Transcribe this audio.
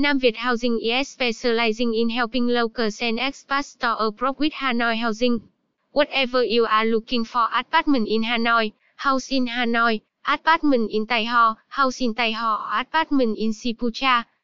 Nam Việt Housing is specializing in helping locals and expats to approach with Hanoi housing. Whatever you are looking for apartment in Hanoi, house in Hanoi, apartment in Tai Ho, house in Tai Ho, apartment in Sipucha,